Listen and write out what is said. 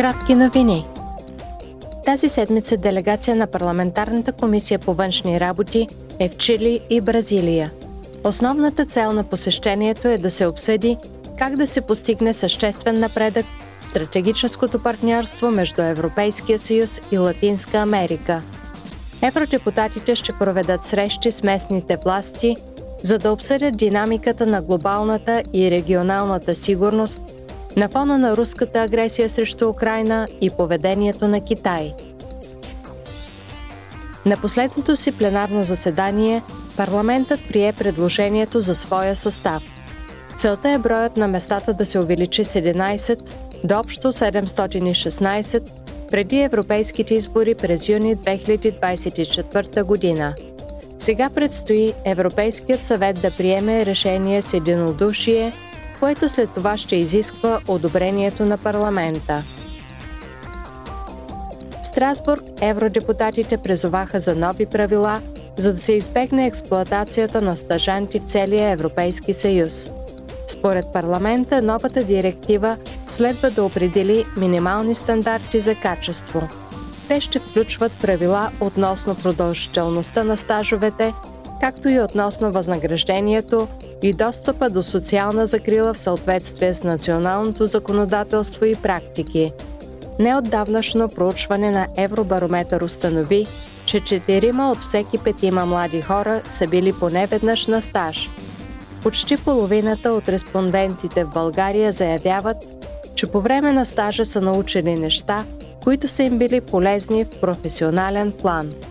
Кратки новини. Тази седмица делегация на Парламентарната комисия по външни работи е в Чили и Бразилия. Основната цел на посещението е да се обсъди как да се постигне съществен напредък в стратегическото партньорство между Европейския съюз и Латинска Америка. Евродепутатите ще проведат срещи с местните власти, за да обсъдят динамиката на глобалната и регионалната сигурност – на фона на руската агресия срещу Украина и поведението на Китай. На последното си пленарно заседание парламентът прие предложението за своя състав. Целта е броят на местата да се увеличи с 11 до общо 716 преди европейските избори през юни 2024 година. Сега предстои Европейският съвет да приеме решение с единодушие – което след това ще изисква одобрението на парламента. В Страсбург евродепутатите призоваха за нови правила, за да се избегне експлоатацията на стажанти в целия Европейски съюз. Според парламента, новата директива следва да определи минимални стандарти за качество. Те ще включват правила относно продължителността на стажовете, както и относно възнаграждението и достъпа до социална закрила в съответствие с националното законодателство и практики. Неотдавнашно проучване на Евробарометър установи, че четирима от всеки петима млади хора са били поне веднъж на стаж. Почти половината от респондентите в България заявяват, че по време на стажа са научили неща, които са им били полезни в професионален план –